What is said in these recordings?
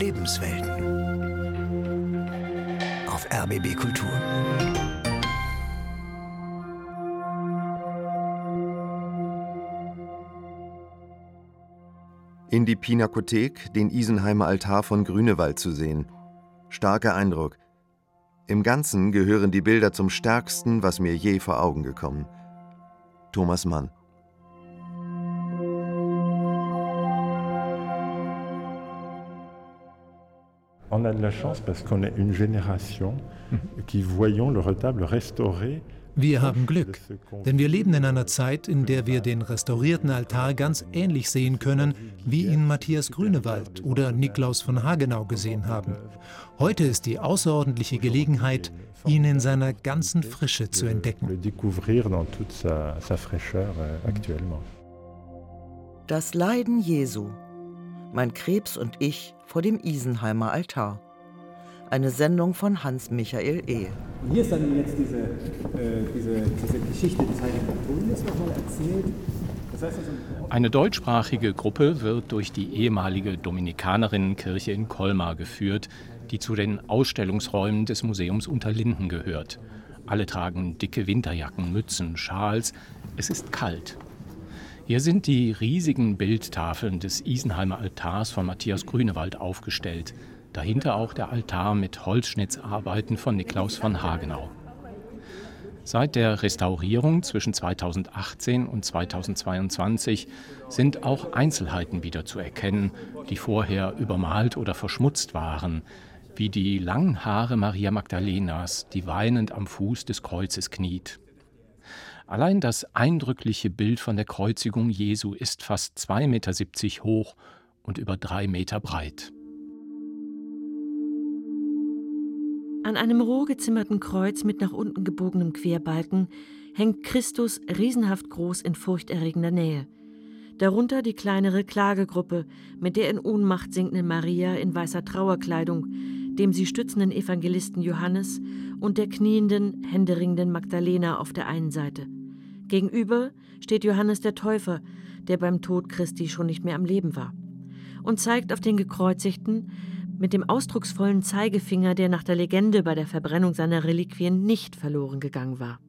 Lebenswelten. Auf RBB Kultur. In die Pinakothek, den Isenheimer Altar von Grünewald zu sehen. Starker Eindruck. Im Ganzen gehören die Bilder zum stärksten, was mir je vor Augen gekommen. Thomas Mann. On a de la chance parce qu'on est une génération qui voyons le retable restauré Wir haben Glück, denn wir leben in einer Zeit, in der wir den restaurierten Altar ganz ähnlich sehen können, wie ihn Matthias Grünewald oder Niklaus von Hagenau gesehen haben. Heute ist die außerordentliche Gelegenheit, ihn in seiner ganzen Frische zu entdecken. Das Leiden Jesu. Mein Krebs und ich vor dem Isenheimer Altar. Eine Sendung von Hans-Michael Ehe. Und hier ist dann jetzt diese, äh, diese, diese Geschichte des Heiligen Antonius nochmal erzählt. Das heißt also, Eine deutschsprachige Gruppe wird durch die ehemalige Dominikanerinnenkirche in Colmar geführt, die zu den Ausstellungsräumen des Museums Unterlinden gehört. Alle tragen dicke Winterjacken, Mützen, Schals. Es ist kalt. Hier sind die riesigen Bildtafeln des Isenheimer Altars von Matthias Grünewald aufgestellt. Dahinter auch der Altar mit Holzschnittsarbeiten von Niklaus von Hagenau. Seit der Restaurierung zwischen 2018 und 2022 sind auch Einzelheiten wieder zu erkennen, die vorher übermalt oder verschmutzt waren, wie die langen Haare Maria Magdalenas, die weinend am Fuß des Kreuzes kniet. Allein das eindrückliche Bild von der Kreuzigung Jesu ist fast 2,70 Meter hoch und über drei Meter breit. An einem roh gezimmerten Kreuz mit nach unten gebogenem Querbalken hängt Christus riesenhaft groß in furchterregender Nähe. Darunter die kleinere Klagegruppe mit der in Ohnmacht sinkenden Maria in weißer Trauerkleidung, dem sie stützenden Evangelisten Johannes und der knienden, händeringenden Magdalena auf der einen Seite. Gegenüber steht Johannes der Täufer, der beim Tod Christi schon nicht mehr am Leben war, und zeigt auf den Gekreuzigten, mit dem ausdrucksvollen Zeigefinger, der nach der Legende bei der Verbrennung seiner Reliquien nicht verloren gegangen war.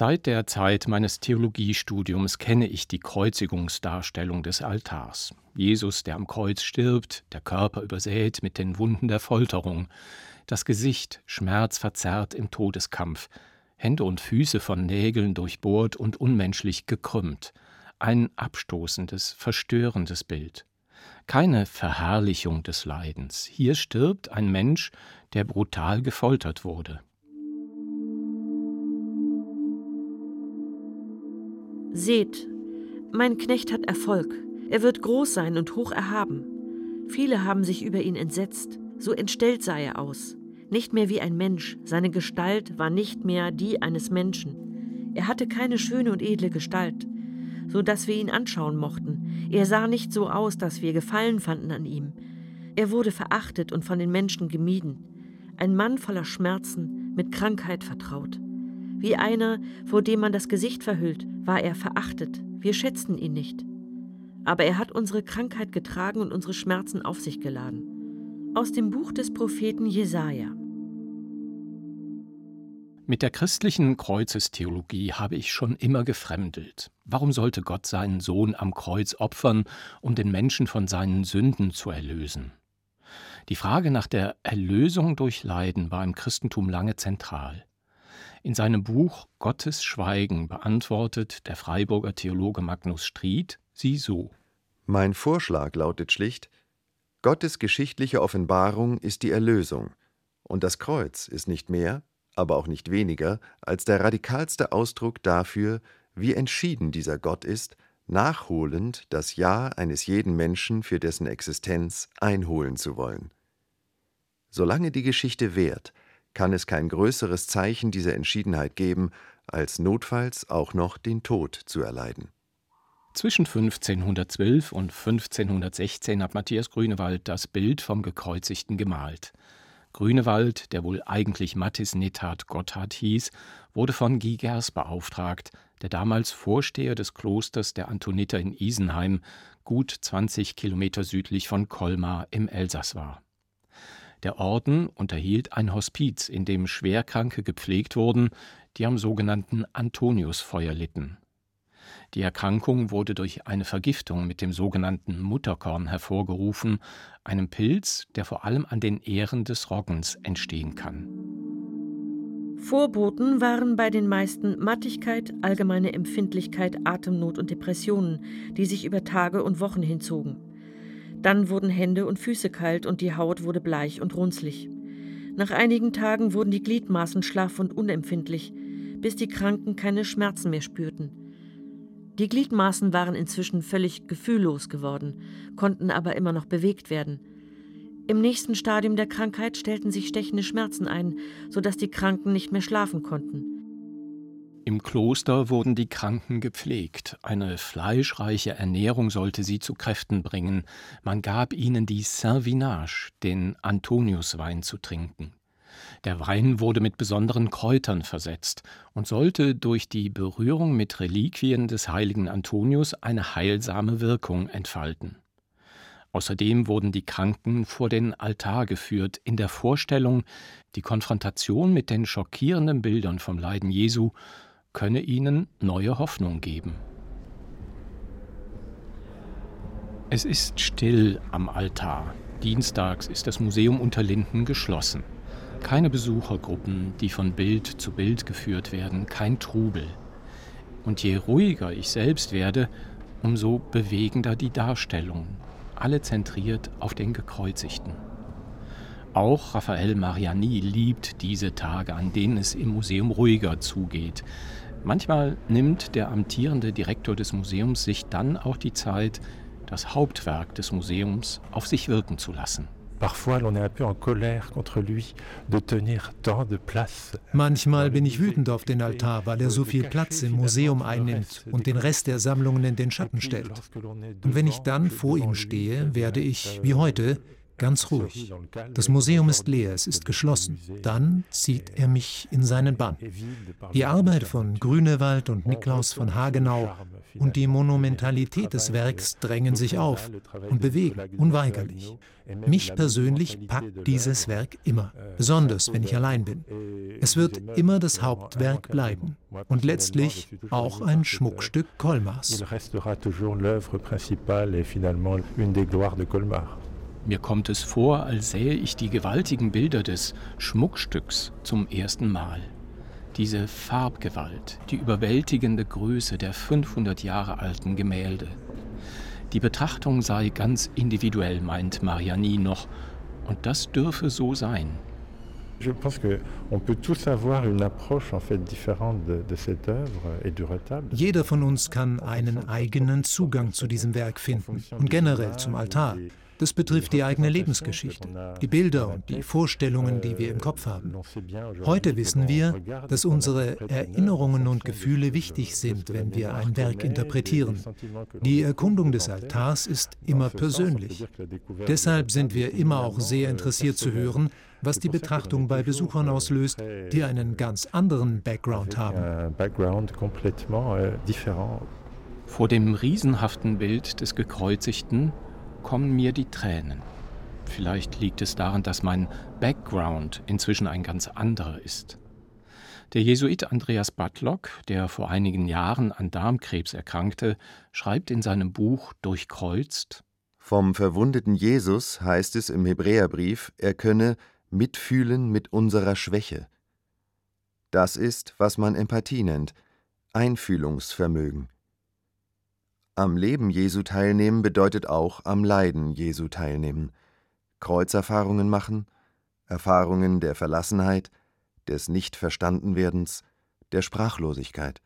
Seit der Zeit meines Theologiestudiums kenne ich die Kreuzigungsdarstellung des Altars. Jesus, der am Kreuz stirbt, der Körper übersät mit den Wunden der Folterung, das Gesicht schmerzverzerrt im Todeskampf, Hände und Füße von Nägeln durchbohrt und unmenschlich gekrümmt. Ein abstoßendes, verstörendes Bild. Keine Verherrlichung des Leidens. Hier stirbt ein Mensch, der brutal gefoltert wurde. Seht, mein Knecht hat Erfolg. Er wird groß sein und hoch erhaben. Viele haben sich über ihn entsetzt. So entstellt sah er aus. Nicht mehr wie ein Mensch. Seine Gestalt war nicht mehr die eines Menschen. Er hatte keine schöne und edle Gestalt, so dass wir ihn anschauen mochten. Er sah nicht so aus, dass wir Gefallen fanden an ihm. Er wurde verachtet und von den Menschen gemieden. Ein Mann voller Schmerzen, mit Krankheit vertraut. Wie einer, vor dem man das Gesicht verhüllt, war er verachtet. Wir schätzten ihn nicht. Aber er hat unsere Krankheit getragen und unsere Schmerzen auf sich geladen. Aus dem Buch des Propheten Jesaja. Mit der christlichen Kreuzestheologie habe ich schon immer gefremdelt. Warum sollte Gott seinen Sohn am Kreuz opfern, um den Menschen von seinen Sünden zu erlösen? Die Frage nach der Erlösung durch Leiden war im Christentum lange zentral. In seinem Buch Gottes Schweigen beantwortet der Freiburger Theologe Magnus Stried sie so. Mein Vorschlag lautet schlicht, Gottes geschichtliche Offenbarung ist die Erlösung, und das Kreuz ist nicht mehr, aber auch nicht weniger, als der radikalste Ausdruck dafür, wie entschieden dieser Gott ist, nachholend das Ja eines jeden Menschen für dessen Existenz einholen zu wollen. Solange die Geschichte währt, kann es kein größeres Zeichen dieser Entschiedenheit geben, als notfalls auch noch den Tod zu erleiden. Zwischen 1512 und 1516 hat Matthias Grünewald das Bild vom Gekreuzigten gemalt. Grünewald, der wohl eigentlich Mattis Nethat Gotthard hieß, wurde von Guy Gers beauftragt, der damals Vorsteher des Klosters der Antoniter in Isenheim, gut 20 Kilometer südlich von Colmar im Elsass war. Der Orden unterhielt ein Hospiz, in dem Schwerkranke gepflegt wurden, die am sogenannten Antoniusfeuer litten. Die Erkrankung wurde durch eine Vergiftung mit dem sogenannten Mutterkorn hervorgerufen, einem Pilz, der vor allem an den Ähren des Roggens entstehen kann. Vorboten waren bei den meisten Mattigkeit, allgemeine Empfindlichkeit, Atemnot und Depressionen, die sich über Tage und Wochen hinzogen. Dann wurden Hände und Füße kalt und die Haut wurde bleich und runzlig. Nach einigen Tagen wurden die Gliedmaßen schlaff und unempfindlich, bis die Kranken keine Schmerzen mehr spürten. Die Gliedmaßen waren inzwischen völlig gefühllos geworden, konnten aber immer noch bewegt werden. Im nächsten Stadium der Krankheit stellten sich stechende Schmerzen ein, sodass die Kranken nicht mehr schlafen konnten. Im Kloster wurden die Kranken gepflegt. Eine fleischreiche Ernährung sollte sie zu Kräften bringen. Man gab ihnen die Saint-Vinage, den Antoniuswein, zu trinken. Der Wein wurde mit besonderen Kräutern versetzt und sollte durch die Berührung mit Reliquien des heiligen Antonius eine heilsame Wirkung entfalten. Außerdem wurden die Kranken vor den Altar geführt, in der Vorstellung, die Konfrontation mit den schockierenden Bildern vom Leiden Jesu könne ihnen neue Hoffnung geben. Es ist still am Altar. Dienstags ist das Museum Unterlinden geschlossen. Keine Besuchergruppen, die von Bild zu Bild geführt werden, kein Trubel. Und je ruhiger ich selbst werde, umso bewegender die Darstellung, alle zentriert auf den Gekreuzigten. Auch Raphael Mariani liebt diese Tage, an denen es im Museum ruhiger zugeht. Manchmal nimmt der amtierende Direktor des Museums sich dann auch die Zeit, das Hauptwerk des Museums auf sich wirken zu lassen. Manchmal bin ich wütend auf den Altar, weil er so viel Platz im Museum einnimmt und den Rest der Sammlungen in den Schatten stellt. Und wenn ich dann vor ihm stehe, werde ich, wie heute, ganz ruhig. Das Museum ist leer, es ist geschlossen. Dann zieht er mich in seinen Bann. Die Arbeit von Grünewald und Niklaus von Hagenau und die Monumentalität des Werks drängen sich auf und bewegen unweigerlich. Mich persönlich packt dieses Werk immer, besonders wenn ich allein bin. Es wird immer das Hauptwerk bleiben und letztlich auch ein Schmuckstück Kolmars. Mir kommt es vor, als sähe ich die gewaltigen Bilder des Schmuckstücks zum ersten Mal. Diese Farbgewalt, die überwältigende Größe der 500 Jahre alten Gemälde. Die Betrachtung sei ganz individuell, meint Mariani noch, und das dürfe so sein. Jeder von uns kann einen eigenen Zugang zu diesem Werk finden und generell zum Altar. Das betrifft die eigene Lebensgeschichte, die Bilder und die Vorstellungen, die wir im Kopf haben. Heute wissen wir, dass unsere Erinnerungen und Gefühle wichtig sind, wenn wir ein Werk interpretieren. Die Erkundung des Altars ist immer persönlich. Deshalb sind wir immer auch sehr interessiert zu hören, was die Betrachtung bei Besuchern auslöst, die einen ganz anderen Background haben. Vor dem riesenhaften Bild des Gekreuzigten kommen mir die Tränen. Vielleicht liegt es daran, dass mein Background inzwischen ein ganz anderer ist. Der Jesuit Andreas Batlock, der vor einigen Jahren an Darmkrebs erkrankte, schreibt in seinem Buch Durchkreuzt Vom verwundeten Jesus heißt es im Hebräerbrief, er könne mitfühlen mit unserer Schwäche. Das ist, was man Empathie nennt, Einfühlungsvermögen. Am Leben Jesu teilnehmen bedeutet auch am Leiden Jesu teilnehmen. Kreuzerfahrungen machen, Erfahrungen der Verlassenheit, des Nichtverstandenwerdens, der Sprachlosigkeit.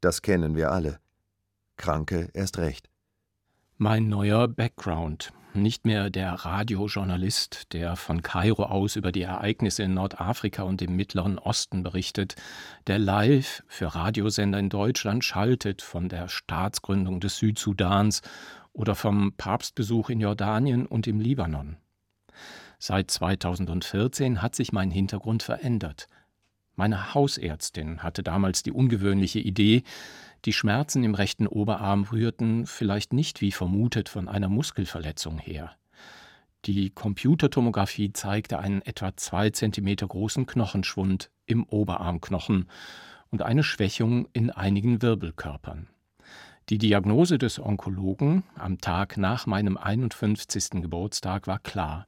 Das kennen wir alle. Kranke erst recht. Mein neuer Background. Nicht mehr der Radiojournalist, der von Kairo aus über die Ereignisse in Nordafrika und dem Mittleren Osten berichtet, der live für Radiosender in Deutschland schaltet von der Staatsgründung des Südsudans oder vom Papstbesuch in Jordanien und im Libanon. Seit 2014 hat sich mein Hintergrund verändert. Meine Hausärztin hatte damals die ungewöhnliche Idee, die Schmerzen im rechten Oberarm rührten vielleicht nicht wie vermutet von einer Muskelverletzung her. Die Computertomographie zeigte einen etwa zwei Zentimeter großen Knochenschwund im Oberarmknochen und eine Schwächung in einigen Wirbelkörpern. Die Diagnose des Onkologen am Tag nach meinem 51. Geburtstag war klar: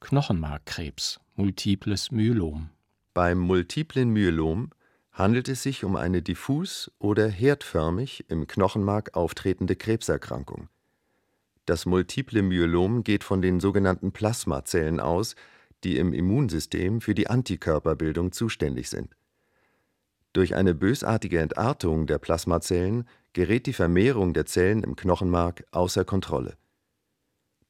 Knochenmarkkrebs, multiples Myelom. Beim multiplen Myelom handelt es sich um eine diffus oder herdförmig im Knochenmark auftretende Krebserkrankung. Das multiple Myelom geht von den sogenannten Plasmazellen aus, die im Immunsystem für die Antikörperbildung zuständig sind. Durch eine bösartige Entartung der Plasmazellen gerät die Vermehrung der Zellen im Knochenmark außer Kontrolle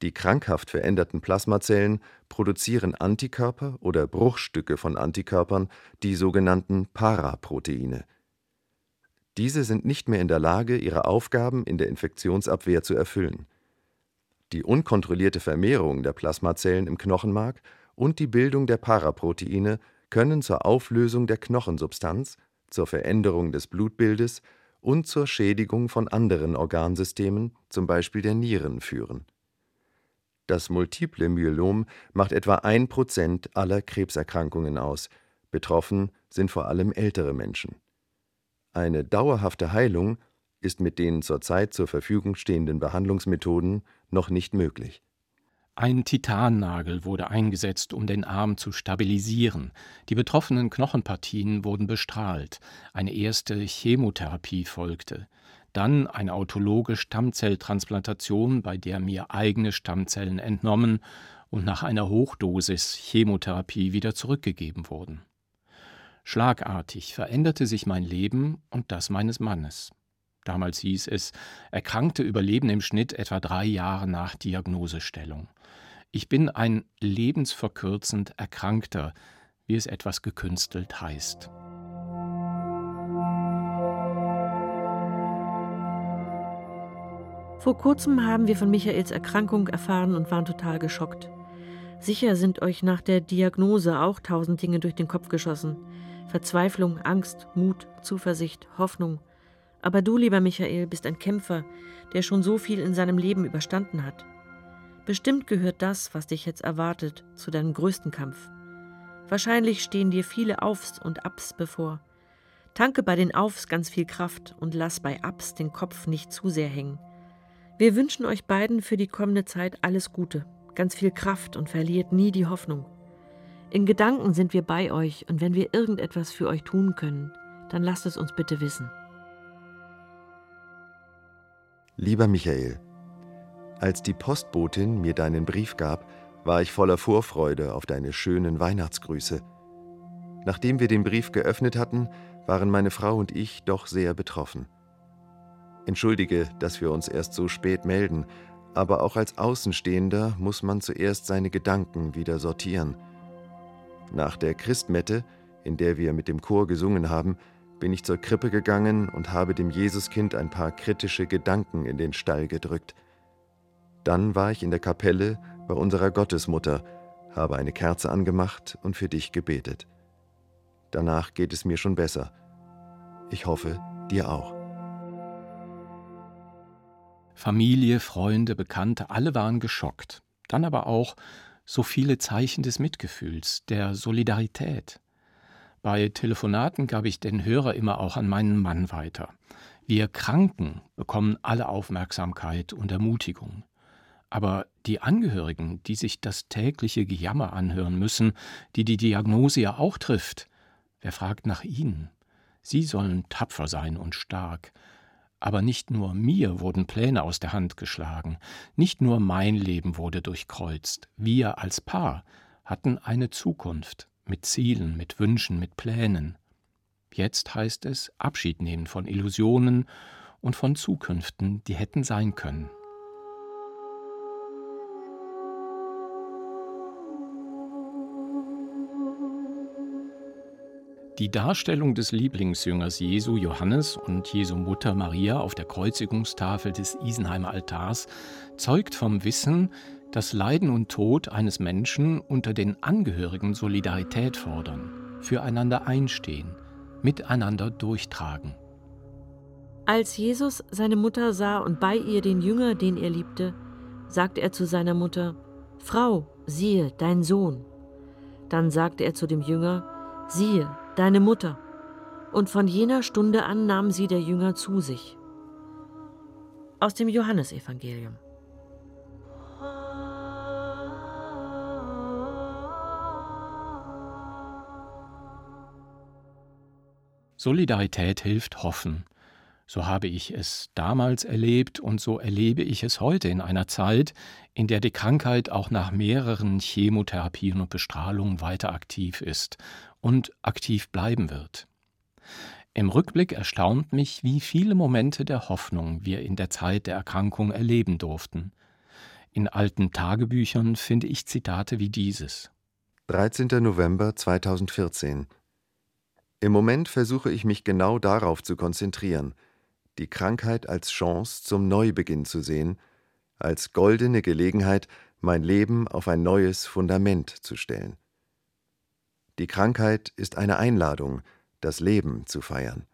die krankhaft veränderten Plasmazellen produzieren Antikörper oder Bruchstücke von Antikörpern, die sogenannten Paraproteine. Diese sind nicht mehr in der Lage, ihre Aufgaben in der Infektionsabwehr zu erfüllen. Die unkontrollierte Vermehrung der Plasmazellen im Knochenmark und die Bildung der Paraproteine können zur Auflösung der Knochensubstanz, zur Veränderung des Blutbildes und zur Schädigung von anderen Organsystemen, zum Beispiel der Nieren, führen das multiple Myelom macht etwa ein Prozent aller Krebserkrankungen aus, betroffen sind vor allem ältere Menschen. Eine dauerhafte Heilung ist mit den zurzeit zur Verfügung stehenden Behandlungsmethoden noch nicht möglich. Ein Titannagel wurde eingesetzt, um den Arm zu stabilisieren. Die betroffenen Knochenpartien wurden bestrahlt. Eine erste Chemotherapie folgte dann eine autologe Stammzelltransplantation, bei der mir eigene Stammzellen entnommen und nach einer Hochdosis Chemotherapie wieder zurückgegeben wurden. Schlagartig veränderte sich mein Leben und das meines Mannes. Damals hieß es, Erkrankte überleben im Schnitt etwa drei Jahre nach Diagnosestellung. Ich bin ein lebensverkürzend Erkrankter, wie es etwas gekünstelt heißt. Vor kurzem haben wir von Michaels Erkrankung erfahren und waren total geschockt. Sicher sind euch nach der Diagnose auch tausend Dinge durch den Kopf geschossen. Verzweiflung, Angst, Mut, Zuversicht, Hoffnung. Aber du, lieber Michael, bist ein Kämpfer, der schon so viel in seinem Leben überstanden hat. Bestimmt gehört das, was dich jetzt erwartet, zu deinem größten Kampf. Wahrscheinlich stehen dir viele Aufs und Abs bevor. Tanke bei den Aufs ganz viel Kraft und lass bei Abs den Kopf nicht zu sehr hängen. Wir wünschen euch beiden für die kommende Zeit alles Gute, ganz viel Kraft und verliert nie die Hoffnung. In Gedanken sind wir bei euch und wenn wir irgendetwas für euch tun können, dann lasst es uns bitte wissen. Lieber Michael, als die Postbotin mir deinen Brief gab, war ich voller Vorfreude auf deine schönen Weihnachtsgrüße. Nachdem wir den Brief geöffnet hatten, waren meine Frau und ich doch sehr betroffen. Entschuldige, dass wir uns erst so spät melden, aber auch als Außenstehender muss man zuerst seine Gedanken wieder sortieren. Nach der Christmette, in der wir mit dem Chor gesungen haben, bin ich zur Krippe gegangen und habe dem Jesuskind ein paar kritische Gedanken in den Stall gedrückt. Dann war ich in der Kapelle bei unserer Gottesmutter, habe eine Kerze angemacht und für dich gebetet. Danach geht es mir schon besser. Ich hoffe, dir auch. Familie, Freunde, Bekannte, alle waren geschockt. Dann aber auch so viele Zeichen des Mitgefühls, der Solidarität. Bei Telefonaten gab ich den Hörer immer auch an meinen Mann weiter. Wir Kranken bekommen alle Aufmerksamkeit und Ermutigung. Aber die Angehörigen, die sich das tägliche Gejammer anhören müssen, die die Diagnose ja auch trifft, Er fragt nach ihnen. Sie sollen tapfer sein und stark. Aber nicht nur mir wurden Pläne aus der Hand geschlagen, nicht nur mein Leben wurde durchkreuzt. Wir als Paar hatten eine Zukunft mit Zielen, mit Wünschen, mit Plänen. Jetzt heißt es Abschied nehmen von Illusionen und von Zukünften, die hätten sein können. Die Darstellung des Lieblingsjüngers Jesu Johannes und Jesu Mutter Maria auf der Kreuzigungstafel des Isenheimer Altars zeugt vom Wissen, dass Leiden und Tod eines Menschen unter den Angehörigen Solidarität fordern, füreinander einstehen, miteinander durchtragen. Als Jesus seine Mutter sah und bei ihr den Jünger, den er liebte, sagte er zu seiner Mutter, Frau, siehe, dein Sohn. Dann sagte er zu dem Jünger, siehe, deine Mutter. Und von jener Stunde an nahm sie der Jünger zu sich. Aus dem Johannesevangelium. Solidarität hilft hoffen. So habe ich es damals erlebt und so erlebe ich es heute in einer Zeit, in der die Krankheit auch nach mehreren Chemotherapien und Bestrahlungen weiter aktiv ist und aktiv bleiben wird. Im Rückblick erstaunt mich, wie viele Momente der Hoffnung wir in der Zeit der Erkrankung erleben durften. In alten Tagebüchern finde ich Zitate wie dieses. 13. November 2014 im Moment versuche ich mich genau darauf zu konzentrieren, die Krankheit als Chance zum Neubeginn zu sehen, als goldene Gelegenheit, mein Leben auf ein neues Fundament zu stellen. Die Krankheit ist eine Einladung, das Leben zu feiern.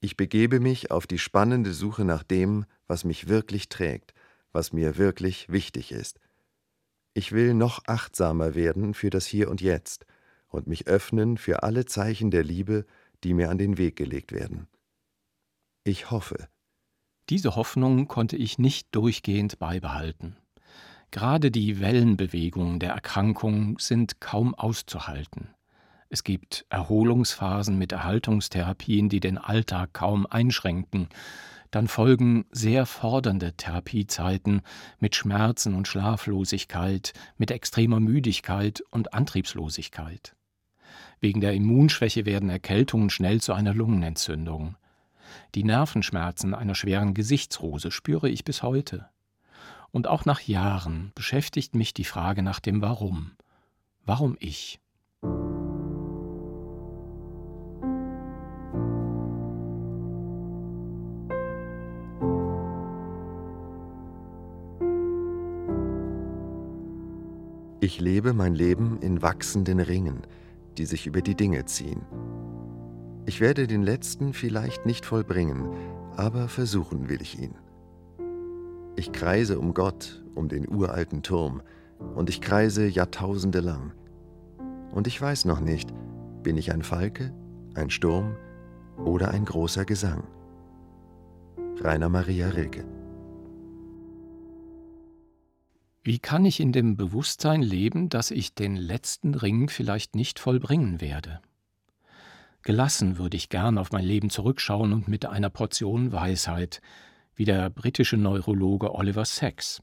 Ich begebe mich auf die spannende Suche nach dem, was mich wirklich trägt, was mir wirklich wichtig ist. Ich will noch achtsamer werden für das Hier und Jetzt – und mich öffnen für alle Zeichen der Liebe, die mir an den Weg gelegt werden. Ich hoffe. Diese Hoffnung konnte ich nicht durchgehend beibehalten. Gerade die Wellenbewegungen der Erkrankung sind kaum auszuhalten. Es gibt Erholungsphasen mit Erhaltungstherapien, die den Alltag kaum einschränken. Dann folgen sehr fordernde Therapiezeiten mit Schmerzen und Schlaflosigkeit, mit extremer Müdigkeit und Antriebslosigkeit. Wegen der Immunschwäche werden Erkältungen schnell zu einer Lungenentzündung. Die Nervenschmerzen einer schweren Gesichtsrose spüre ich bis heute. Und auch nach Jahren beschäftigt mich die Frage nach dem Warum. Warum ich? Ich lebe mein Leben in wachsenden Ringen, die sich über die Dinge ziehen. Ich werde den letzten vielleicht nicht vollbringen, aber versuchen will ich ihn. Ich kreise um Gott, um den uralten Turm, und ich kreise Jahrtausende lang. Und ich weiß noch nicht, bin ich ein Falke, ein Sturm oder ein großer Gesang. Rainer Maria Rilke Wie kann ich in dem Bewusstsein leben, dass ich den letzten Ring vielleicht nicht vollbringen werde? Gelassen würde ich gern auf mein Leben zurückschauen und mit einer Portion Weisheit, wie der britische Neurologe Oliver Sacks.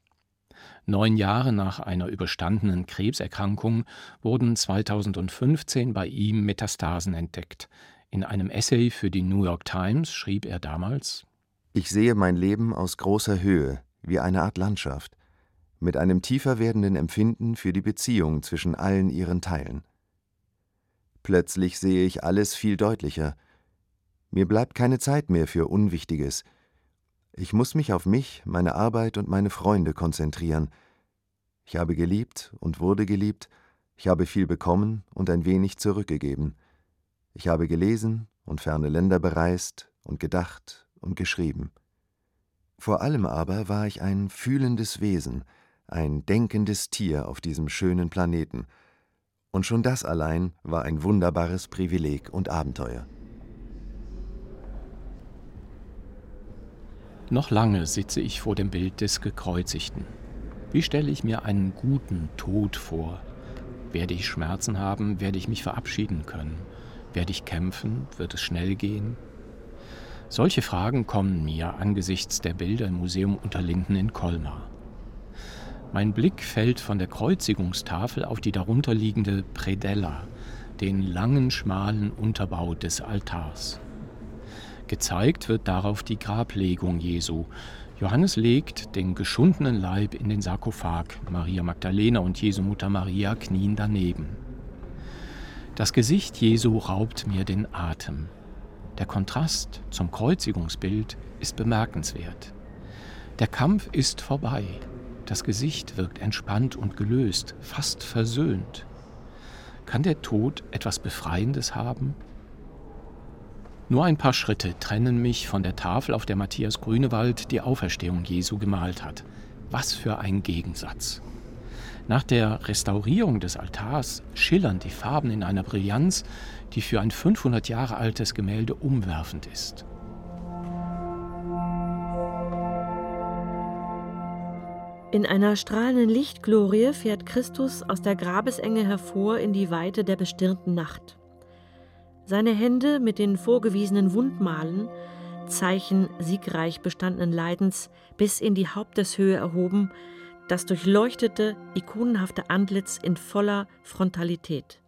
Neun Jahre nach einer überstandenen Krebserkrankung wurden 2015 bei ihm Metastasen entdeckt. In einem Essay für die New York Times schrieb er damals: Ich sehe mein Leben aus großer Höhe, wie eine Art Landschaft mit einem tiefer werdenden Empfinden für die Beziehung zwischen allen ihren Teilen. Plötzlich sehe ich alles viel deutlicher. Mir bleibt keine Zeit mehr für Unwichtiges. Ich muss mich auf mich, meine Arbeit und meine Freunde konzentrieren. Ich habe geliebt und wurde geliebt, ich habe viel bekommen und ein wenig zurückgegeben. Ich habe gelesen und ferne Länder bereist und gedacht und geschrieben. Vor allem aber war ich ein fühlendes Wesen, ein denkendes Tier auf diesem schönen Planeten. Und schon das allein war ein wunderbares Privileg und Abenteuer. Noch lange sitze ich vor dem Bild des Gekreuzigten. Wie stelle ich mir einen guten Tod vor? Werde ich Schmerzen haben, werde ich mich verabschieden können. Werde ich kämpfen? Wird es schnell gehen? Solche Fragen kommen mir angesichts der Bilder im Museum Unterlinden in Colmar. Mein Blick fällt von der Kreuzigungstafel auf die darunterliegende Predella, den langen, schmalen Unterbau des Altars. Gezeigt wird darauf die Grablegung Jesu. Johannes legt den geschundenen Leib in den Sarkophag. Maria Magdalena und Jesu Mutter Maria knien daneben. Das Gesicht Jesu raubt mir den Atem. Der Kontrast zum Kreuzigungsbild ist bemerkenswert. Der Kampf ist vorbei. Das Gesicht wirkt entspannt und gelöst, fast versöhnt. Kann der Tod etwas Befreiendes haben? Nur ein paar Schritte trennen mich von der Tafel, auf der Matthias Grünewald die Auferstehung Jesu gemalt hat. Was für ein Gegensatz. Nach der Restaurierung des Altars schillern die Farben in einer Brillanz, die für ein 500 Jahre altes Gemälde umwerfend ist. In einer strahlenden Lichtglorie fährt Christus aus der Grabesenge hervor in die Weite der bestirnten Nacht. Seine Hände mit den vorgewiesenen Wundmalen, Zeichen siegreich bestandenen Leidens, bis in die Haupteshöhe erhoben, das durchleuchtete, ikonenhafte Antlitz in voller Frontalität.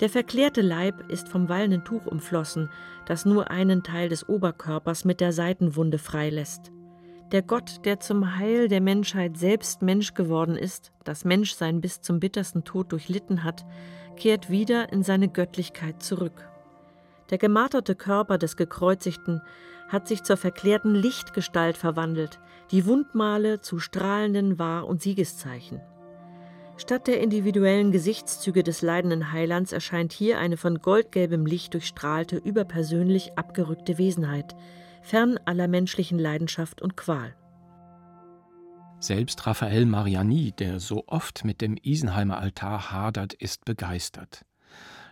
Der verklärte Leib ist vom wallenden Tuch umflossen, das nur einen Teil des Oberkörpers mit der Seitenwunde freilässt. Der Gott, der zum Heil der Menschheit selbst Mensch geworden ist, das Menschsein bis zum bittersten Tod durchlitten hat, kehrt wieder in seine Göttlichkeit zurück. Der gemarterte Körper des Gekreuzigten hat sich zur verklärten Lichtgestalt verwandelt, die Wundmale zu strahlenden Wahr- und Siegeszeichen. Statt der individuellen Gesichtszüge des leidenden Heilands erscheint hier eine von goldgelbem Licht durchstrahlte, überpersönlich abgerückte Wesenheit, fern aller menschlichen Leidenschaft und Qual. Selbst Raphael Mariani, der so oft mit dem Isenheimer Altar hadert, ist begeistert.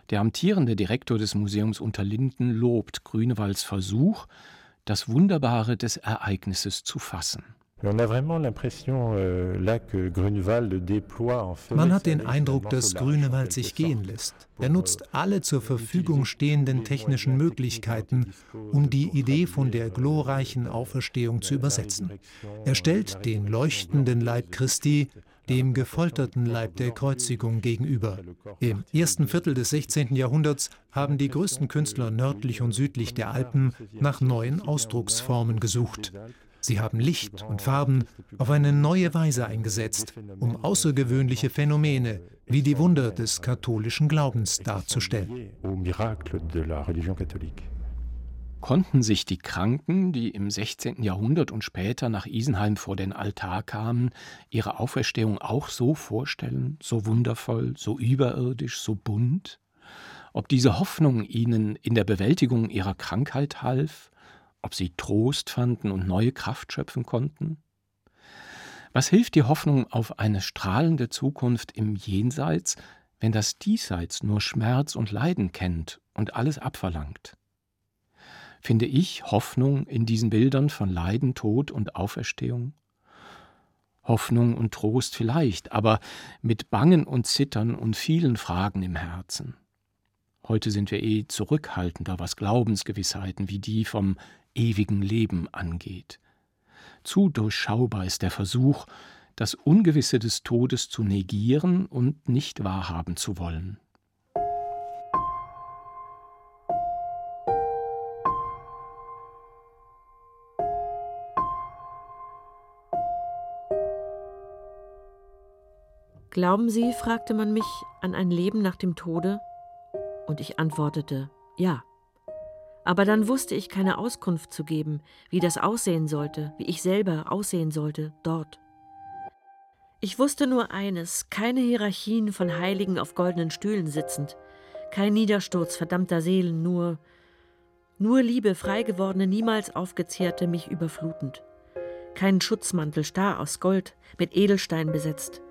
Der amtierende Direktor des Museums Unterlinden lobt Grünewalds Versuch, das Wunderbare des Ereignisses zu fassen. Euh, Man hat den Eindruck, dass Grünewald sich gehen lässt. Er nutzt alle zur Verfügung stehenden technischen Möglichkeiten, um die Idee von der glorreichen Auferstehung zu übersetzen. Er stellt den leuchtenden Leib Christi dem gefolterten Leib der Kreuzigung gegenüber. Im ersten Viertel des 16. Jahrhunderts haben die größten Künstler nördlich und südlich der Alpen nach neuen Ausdrucksformen gesucht. Sie haben Licht und Farben auf eine neue Weise eingesetzt, um außergewöhnliche Phänomene wie die Wunder des katholischen Glaubens darzustellen. Konnten sich die Kranken, die im 16. Jahrhundert und später nach Isenheim vor den Altar kamen, ihre Auferstehung auch so vorstellen, so wundervoll, so überirdisch, so bunt? Ob diese Hoffnung ihnen in der Bewältigung ihrer Krankheit half, ob sie Trost fanden und neue Kraft schöpfen konnten? Was hilft die Hoffnung auf eine strahlende Zukunft im Jenseits, wenn das Diesseits nur Schmerz und Leiden kennt und alles abverlangt? finde ich Hoffnung in diesen Bildern von Leiden, Tod und Auferstehung? Hoffnung und Trost vielleicht, aber mit Bangen und Zittern und vielen Fragen im Herzen. Heute sind wir eh zurückhaltender, was Glaubensgewissheiten wie die vom ewigen Leben angeht. Zu durchschaubar ist der Versuch, das Ungewisse des Todes zu negieren und nicht wahrhaben zu wollen. Glauben Sie, fragte man mich, an ein Leben nach dem Tode? Und ich antwortete, ja. Aber dann wusste ich keine Auskunft zu geben, wie das aussehen sollte, wie ich selber aussehen sollte dort. Ich wusste nur eines, keine Hierarchien von Heiligen auf goldenen Stühlen sitzend, kein Niedersturz verdammter Seelen, nur, nur Liebe, freigewordene, niemals aufgezehrte, mich überflutend. Kein Schutzmantel starr aus Gold, mit Edelstein besetzt,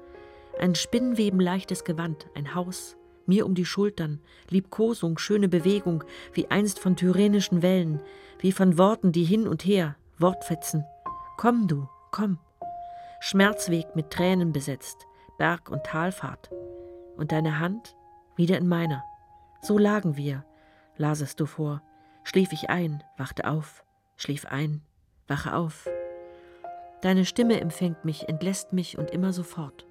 ein spinnwebenleichtes Gewand, ein Haus, mir um die Schultern, Liebkosung, schöne Bewegung, wie einst von tyrrhenischen Wellen, wie von Worten, die hin und her, Wortfetzen. Komm du, komm. Schmerzweg mit Tränen besetzt, Berg- und Talfahrt. Und deine Hand wieder in meiner. So lagen wir, lasest du vor. Schlief ich ein, wachte auf, schlief ein, wache auf. Deine Stimme empfängt mich, entlässt mich und immer sofort.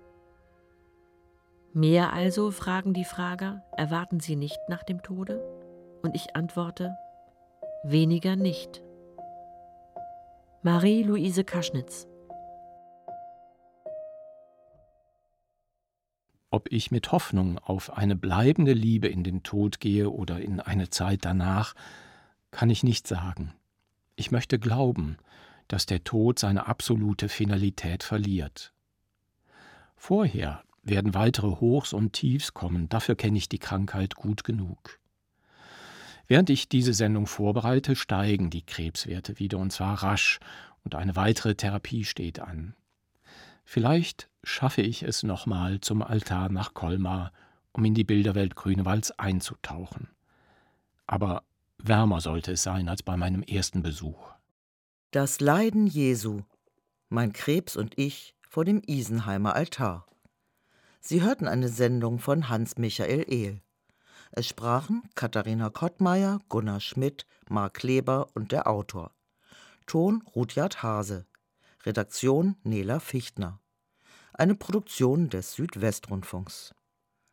Mehr also, fragen die Frager, erwarten sie nicht nach dem Tode? Und ich antworte, weniger nicht. Marie-Louise Kaschnitz Ob ich mit Hoffnung auf eine bleibende Liebe in den Tod gehe oder in eine Zeit danach, kann ich nicht sagen. Ich möchte glauben, dass der Tod seine absolute Finalität verliert. Vorher werden weitere Hochs und Tiefs kommen, dafür kenne ich die Krankheit gut genug. Während ich diese Sendung vorbereite, steigen die Krebswerte wieder und zwar rasch, und eine weitere Therapie steht an. Vielleicht schaffe ich es nochmal zum Altar nach Colmar, um in die Bilderwelt Grünewalds einzutauchen. Aber wärmer sollte es sein als bei meinem ersten Besuch. Das Leiden Jesu, mein Krebs und ich vor dem Isenheimer Altar. Sie hörten eine Sendung von Hans-Michael Ehl. Es sprachen Katharina Kottmeier, Gunnar Schmidt, Mark Leber und der Autor. Ton Rudyard Hase. Redaktion Nela Fichtner. Eine Produktion des Südwestrundfunks.